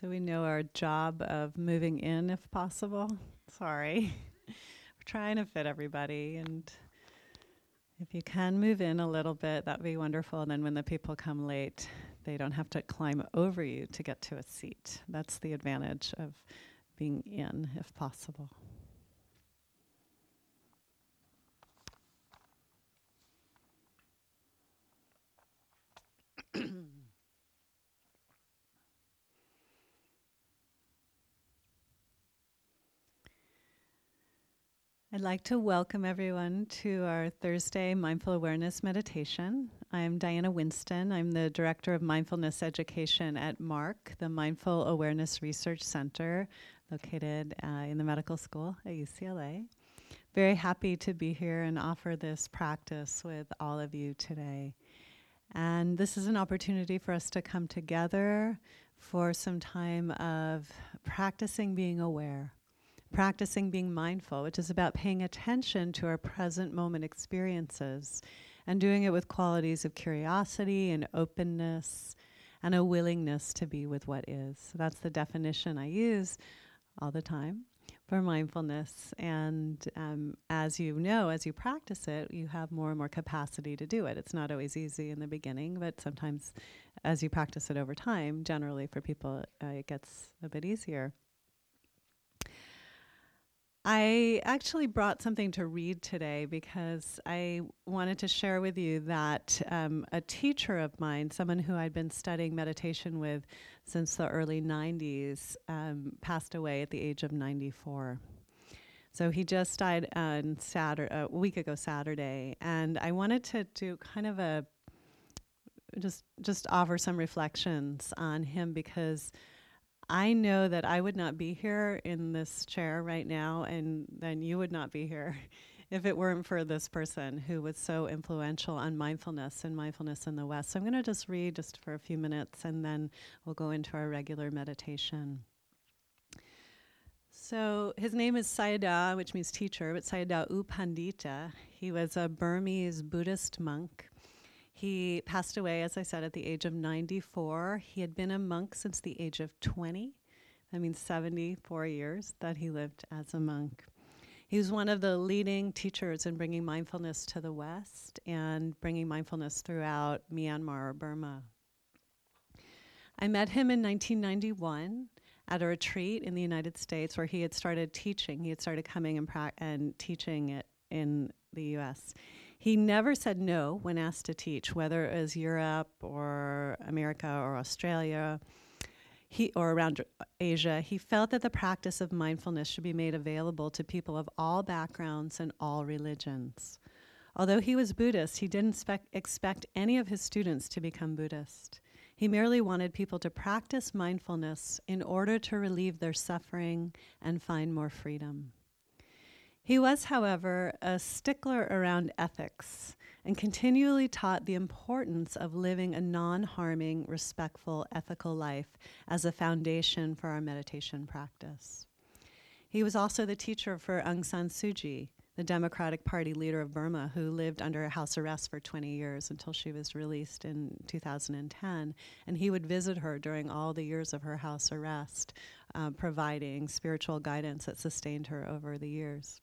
So we know our job of moving in if possible. Sorry. We're trying to fit everybody and if you can move in a little bit, that would be wonderful. And then when the people come late, they don't have to climb over you to get to a seat. That's the advantage of being in, if possible. I'd like to welcome everyone to our Thursday Mindful Awareness Meditation. I'm Diana Winston. I'm the Director of Mindfulness Education at MARC, the Mindful Awareness Research Center, located uh, in the medical school at UCLA. Very happy to be here and offer this practice with all of you today. And this is an opportunity for us to come together for some time of practicing being aware practicing being mindful, which is about paying attention to our present moment experiences and doing it with qualities of curiosity and openness and a willingness to be with what is. So that's the definition I use all the time for mindfulness. And um, as you know, as you practice it, you have more and more capacity to do it. It's not always easy in the beginning, but sometimes as you practice it over time, generally for people, uh, it gets a bit easier. I actually brought something to read today because I wanted to share with you that um, a teacher of mine, someone who I'd been studying meditation with since the early 90s, um, passed away at the age of 94. So he just died on Saturday, a week ago Saturday, and I wanted to do kind of a just just offer some reflections on him because I know that I would not be here in this chair right now, and then you would not be here if it weren't for this person who was so influential on mindfulness and mindfulness in the West. So I'm going to just read just for a few minutes, and then we'll go into our regular meditation. So his name is Sayadaw, which means teacher, but Sayadaw U Pandita. He was a Burmese Buddhist monk he passed away, as I said, at the age of 94. He had been a monk since the age of 20. That means 74 years that he lived as a monk. He was one of the leading teachers in bringing mindfulness to the West and bringing mindfulness throughout Myanmar or Burma. I met him in 1991 at a retreat in the United States where he had started teaching. He had started coming and, pra- and teaching it in the US. He never said no when asked to teach, whether it was Europe or America or Australia he, or around Asia. He felt that the practice of mindfulness should be made available to people of all backgrounds and all religions. Although he was Buddhist, he didn't expect any of his students to become Buddhist. He merely wanted people to practice mindfulness in order to relieve their suffering and find more freedom. He was, however, a stickler around ethics and continually taught the importance of living a non harming, respectful, ethical life as a foundation for our meditation practice. He was also the teacher for Aung San Suu Kyi, the Democratic Party leader of Burma, who lived under house arrest for 20 years until she was released in 2010. And he would visit her during all the years of her house arrest, uh, providing spiritual guidance that sustained her over the years.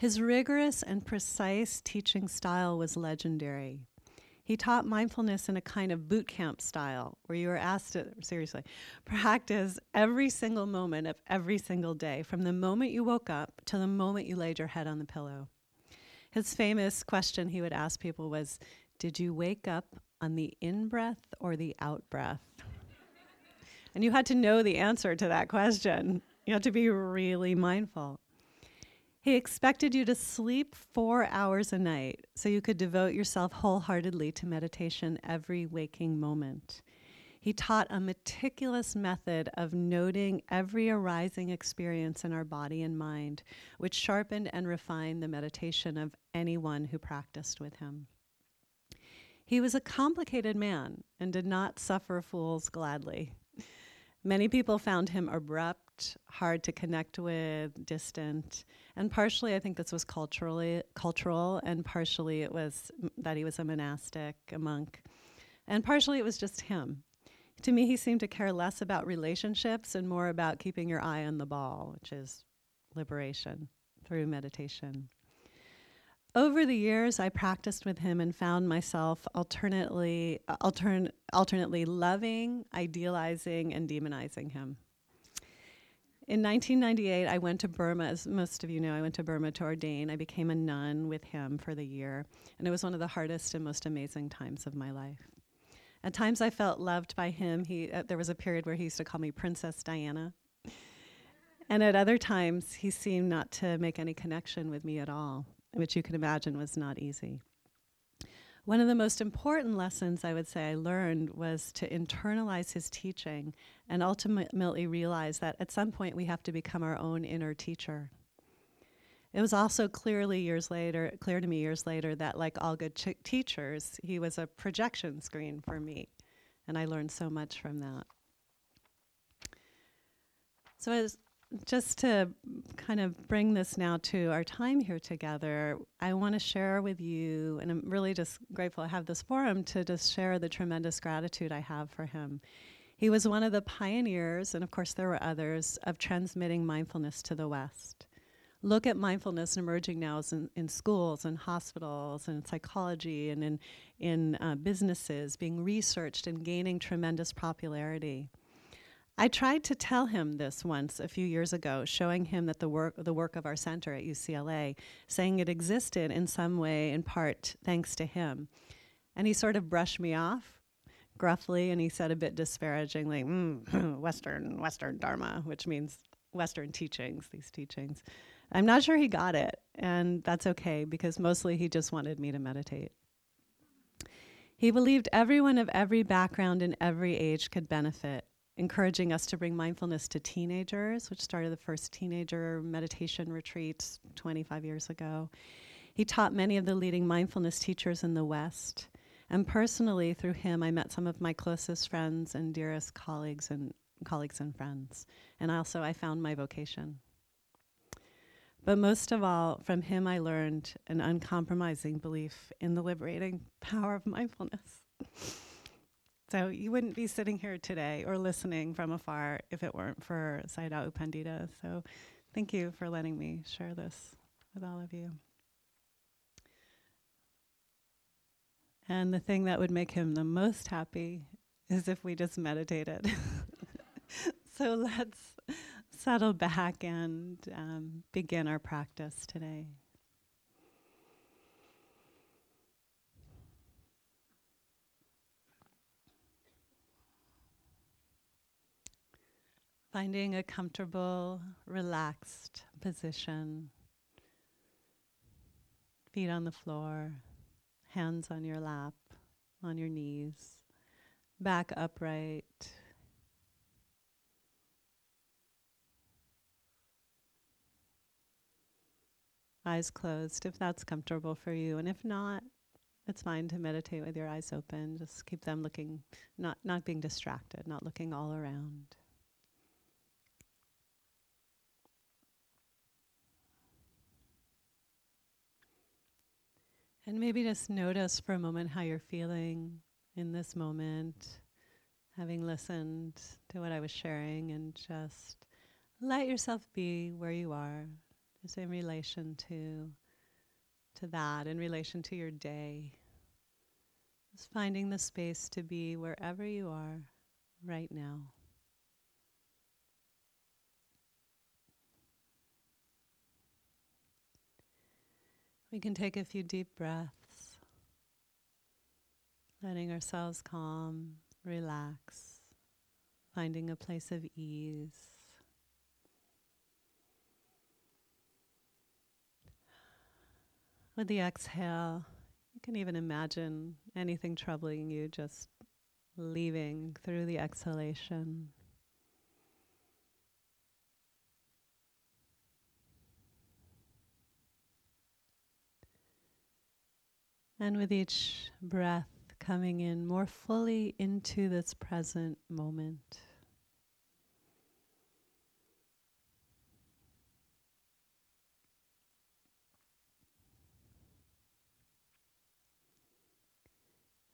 His rigorous and precise teaching style was legendary. He taught mindfulness in a kind of boot camp style where you were asked to, seriously, practice every single moment of every single day, from the moment you woke up to the moment you laid your head on the pillow. His famous question he would ask people was Did you wake up on the in breath or the out breath? and you had to know the answer to that question. You had to be really mindful. He expected you to sleep four hours a night so you could devote yourself wholeheartedly to meditation every waking moment. He taught a meticulous method of noting every arising experience in our body and mind, which sharpened and refined the meditation of anyone who practiced with him. He was a complicated man and did not suffer fools gladly. Many people found him abrupt hard to connect with, distant. And partially, I think this was culturally cultural, and partially it was that he was a monastic, a monk, and partially it was just him. To me, he seemed to care less about relationships and more about keeping your eye on the ball, which is liberation through meditation. Over the years, I practiced with him and found myself alternately, altern- alternately loving, idealizing, and demonizing him. In 1998, I went to Burma. As most of you know, I went to Burma to ordain. I became a nun with him for the year, and it was one of the hardest and most amazing times of my life. At times, I felt loved by him. He, uh, there was a period where he used to call me Princess Diana. and at other times, he seemed not to make any connection with me at all which you can imagine was not easy. One of the most important lessons I would say I learned was to internalize his teaching and ultimately realize that at some point we have to become our own inner teacher. It was also clearly years later, clear to me years later that like all good ch- teachers, he was a projection screen for me, and I learned so much from that. So as just to kind of bring this now to our time here together, I want to share with you, and I'm really just grateful to have this forum to just share the tremendous gratitude I have for him. He was one of the pioneers, and of course there were others, of transmitting mindfulness to the West. Look at mindfulness emerging now in, in schools and hospitals and psychology and in, in uh, businesses, being researched and gaining tremendous popularity. I tried to tell him this once a few years ago, showing him that the work the work of our center at UCLA, saying it existed in some way, in part thanks to him. And he sort of brushed me off gruffly, and he said a bit disparagingly, mm, "Western Western Dharma," which means Western teachings. These teachings. I'm not sure he got it, and that's okay because mostly he just wanted me to meditate. He believed everyone of every background and every age could benefit encouraging us to bring mindfulness to teenagers, which started the first teenager meditation retreat 25 years ago. He taught many of the leading mindfulness teachers in the West. And personally, through him, I met some of my closest friends and dearest colleagues and colleagues and friends. And also, I found my vocation. But most of all, from him, I learned an uncompromising belief in the liberating power of mindfulness. So you wouldn't be sitting here today or listening from afar if it weren't for Sayadaw U Pandita. So thank you for letting me share this with all of you. And the thing that would make him the most happy is if we just meditated. so let's settle back and um, begin our practice today. Finding a comfortable, relaxed position. Feet on the floor, hands on your lap, on your knees, back upright. Eyes closed if that's comfortable for you, and if not, it's fine to meditate with your eyes open. Just keep them looking, not, not being distracted, not looking all around. And maybe just notice for a moment how you're feeling in this moment, having listened to what I was sharing, and just let yourself be where you are, just in relation to to that, in relation to your day. Just finding the space to be wherever you are right now. We can take a few deep breaths, letting ourselves calm, relax, finding a place of ease. With the exhale, you can even imagine anything troubling you just leaving through the exhalation. And with each breath coming in more fully into this present moment.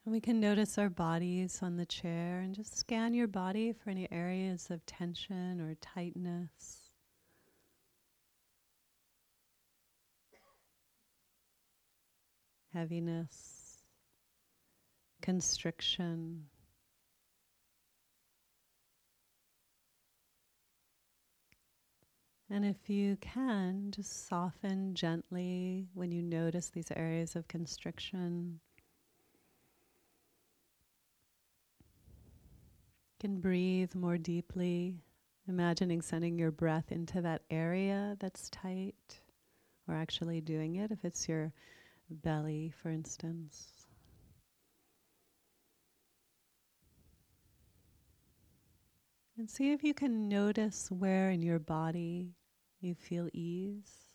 And we can notice our bodies on the chair and just scan your body for any areas of tension or tightness. Heaviness, constriction. And if you can, just soften gently when you notice these areas of constriction. You can breathe more deeply, imagining sending your breath into that area that's tight, or actually doing it if it's your belly, for instance. And see if you can notice where in your body you feel ease,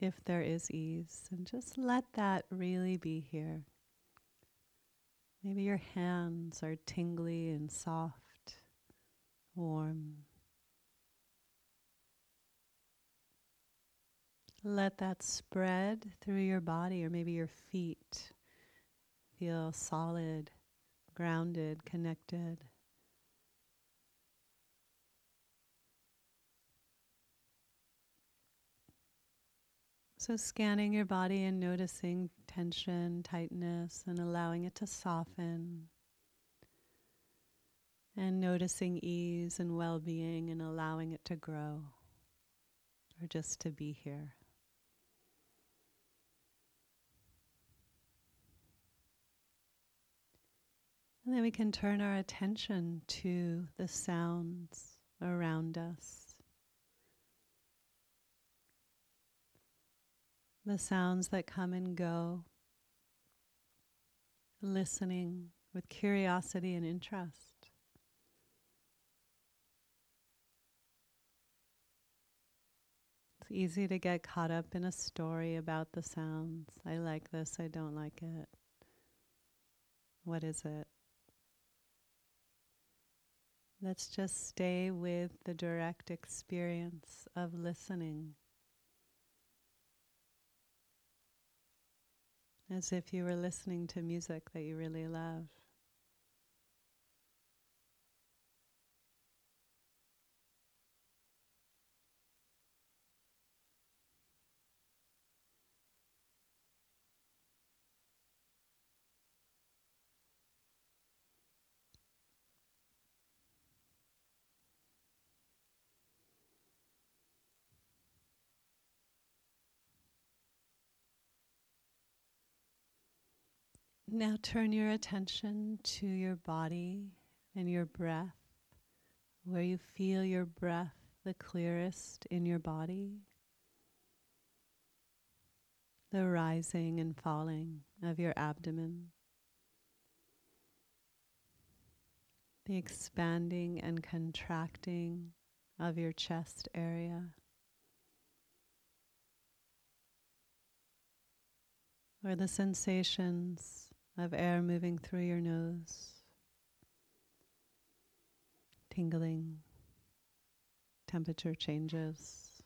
if there is ease, and just let that really be here. Maybe your hands are tingly and soft, warm. Let that spread through your body, or maybe your feet feel solid, grounded, connected. So, scanning your body and noticing tension, tightness, and allowing it to soften. And noticing ease and well being and allowing it to grow or just to be here. And then we can turn our attention to the sounds around us. the sounds that come and go, listening with curiosity and interest. It's easy to get caught up in a story about the sounds. I like this, I don't like it. What is it? Let's just stay with the direct experience of listening. as if you were listening to music that you really love. Now turn your attention to your body and your breath, where you feel your breath the clearest in your body, the rising and falling of your abdomen, the expanding and contracting of your chest area. Or the sensations of air moving through your nose, tingling, temperature changes.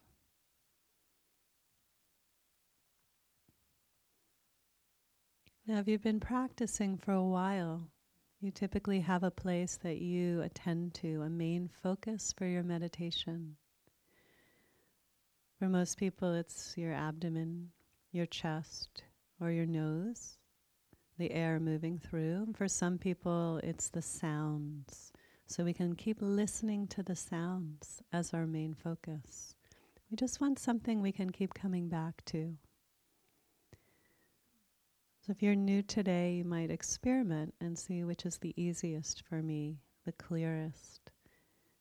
Now, if you've been practicing for a while, you typically have a place that you attend to, a main focus for your meditation. For most people, it's your abdomen, your chest, or your nose the air moving through. For some people, it's the sounds. So we can keep listening to the sounds as our main focus. We just want something we can keep coming back to. So if you're new today, you might experiment and see which is the easiest for me, the clearest.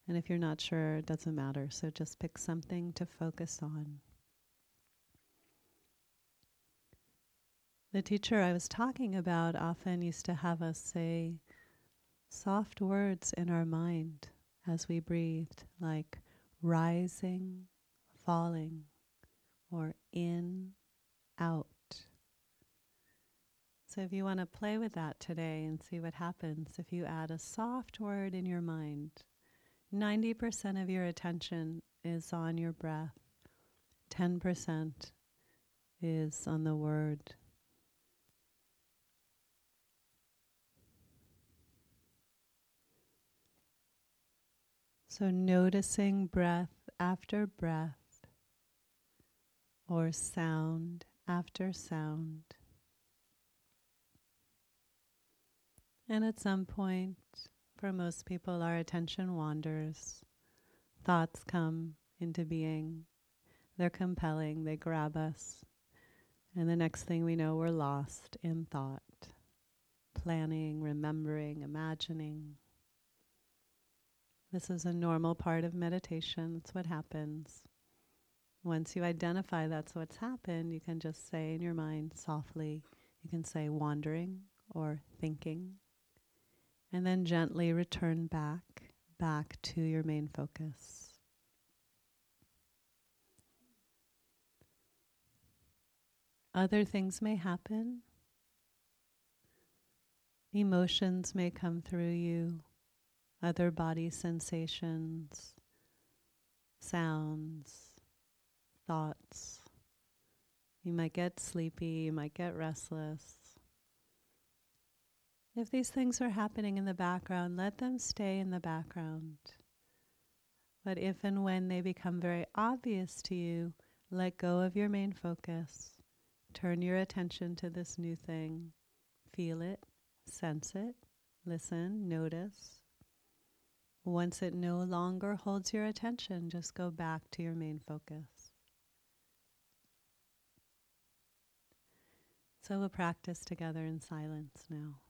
And if you're not sure, it doesn't matter. So just pick something to focus on. The teacher I was talking about often used to have us say soft words in our mind as we breathed, like rising, falling, or in, out. So if you want to play with that today and see what happens if you add a soft word in your mind, 90% of your attention is on your breath, 10% is on the word So, noticing breath after breath or sound after sound. And at some point, for most people, our attention wanders. Thoughts come into being. They're compelling, they grab us. And the next thing we know, we're lost in thought, planning, remembering, imagining. This is a normal part of meditation. It's what happens. Once you identify that's what's happened, you can just say in your mind softly, you can say wandering or thinking, and then gently return back, back to your main focus. Other things may happen. Emotions may come through you other body sensations, sounds, thoughts. You might get sleepy, you might get restless. If these things are happening in the background, let them stay in the background. But if and when they become very obvious to you, let go of your main focus. Turn your attention to this new thing. Feel it, sense it, listen, notice. Once it no longer holds your attention, just go back to your main focus. So we'll practice together in silence now.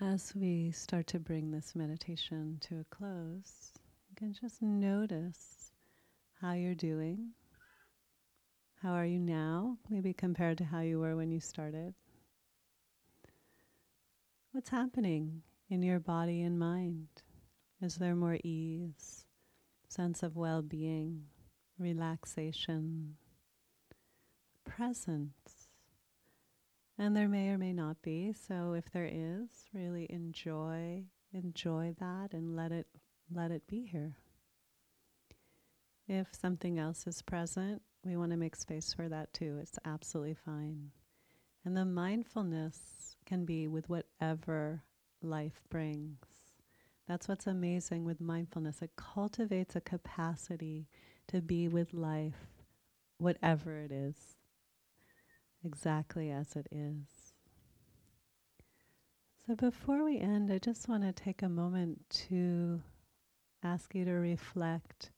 As we start to bring this meditation to a close, you can just notice how you're doing. How are you now, maybe compared to how you were when you started? What's happening in your body and mind? Is there more ease, sense of well being, relaxation, presence? And there may or may not be. So if there is, really enjoy enjoy that and let it let it be here. If something else is present, we want to make space for that too. It's absolutely fine. And the mindfulness can be with whatever life brings. That's what's amazing with mindfulness. It cultivates a capacity to be with life, whatever it is, exactly as it is. So before we end, I just want to take a moment to ask you to reflect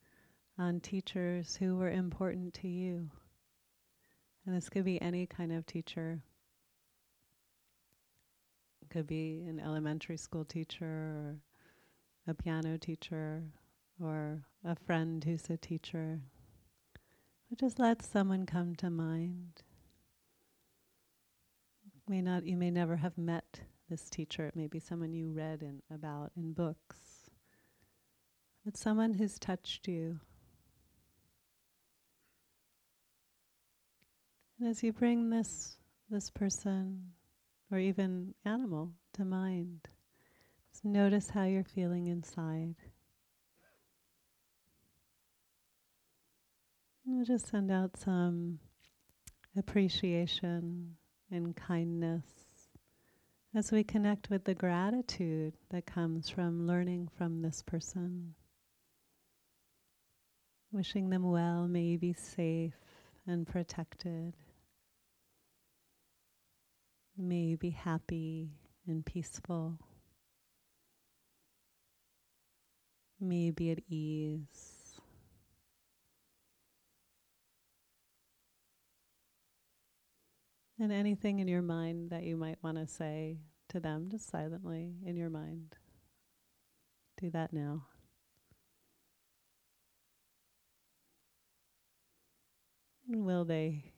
on teachers who were important to you. And this could be any kind of teacher. It could be an elementary school teacher or a piano teacher or a friend who's a teacher. But just let someone come to mind. May not you may never have met this teacher. It may be someone you read in, about in books. But someone who's touched you And as you bring this this person or even animal to mind, just notice how you're feeling inside. And we'll just send out some appreciation and kindness as we connect with the gratitude that comes from learning from this person. Wishing them well, may you be safe and protected. May you be happy and peaceful. May you be at ease. And anything in your mind that you might want to say to them, just silently in your mind. Do that now. Will they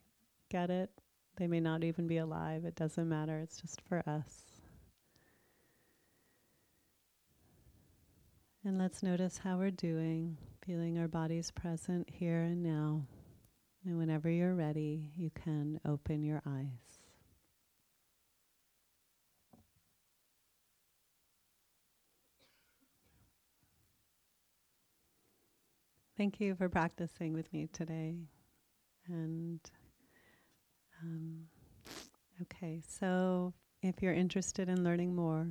get it? They may not even be alive. It doesn't matter. It's just for us. And let's notice how we're doing, feeling our bodies present here and now. And whenever you're ready, you can open your eyes. Thank you for practicing with me today. And um, okay, so if you're interested in learning more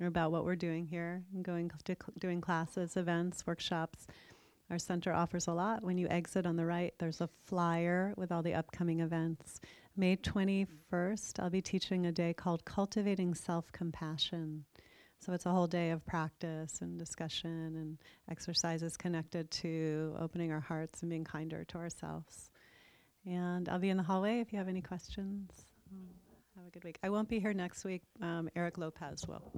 about what we're doing here, and going to cl- doing classes, events, workshops, our center offers a lot. When you exit on the right, there's a flyer with all the upcoming events. May 21st, I'll be teaching a day called Cultivating Self Compassion. So it's a whole day of practice and discussion and exercises connected to opening our hearts and being kinder to ourselves. And I'll be in the hallway if you have any questions. have a good week. I won't be here next week. Um, Eric Lopez will.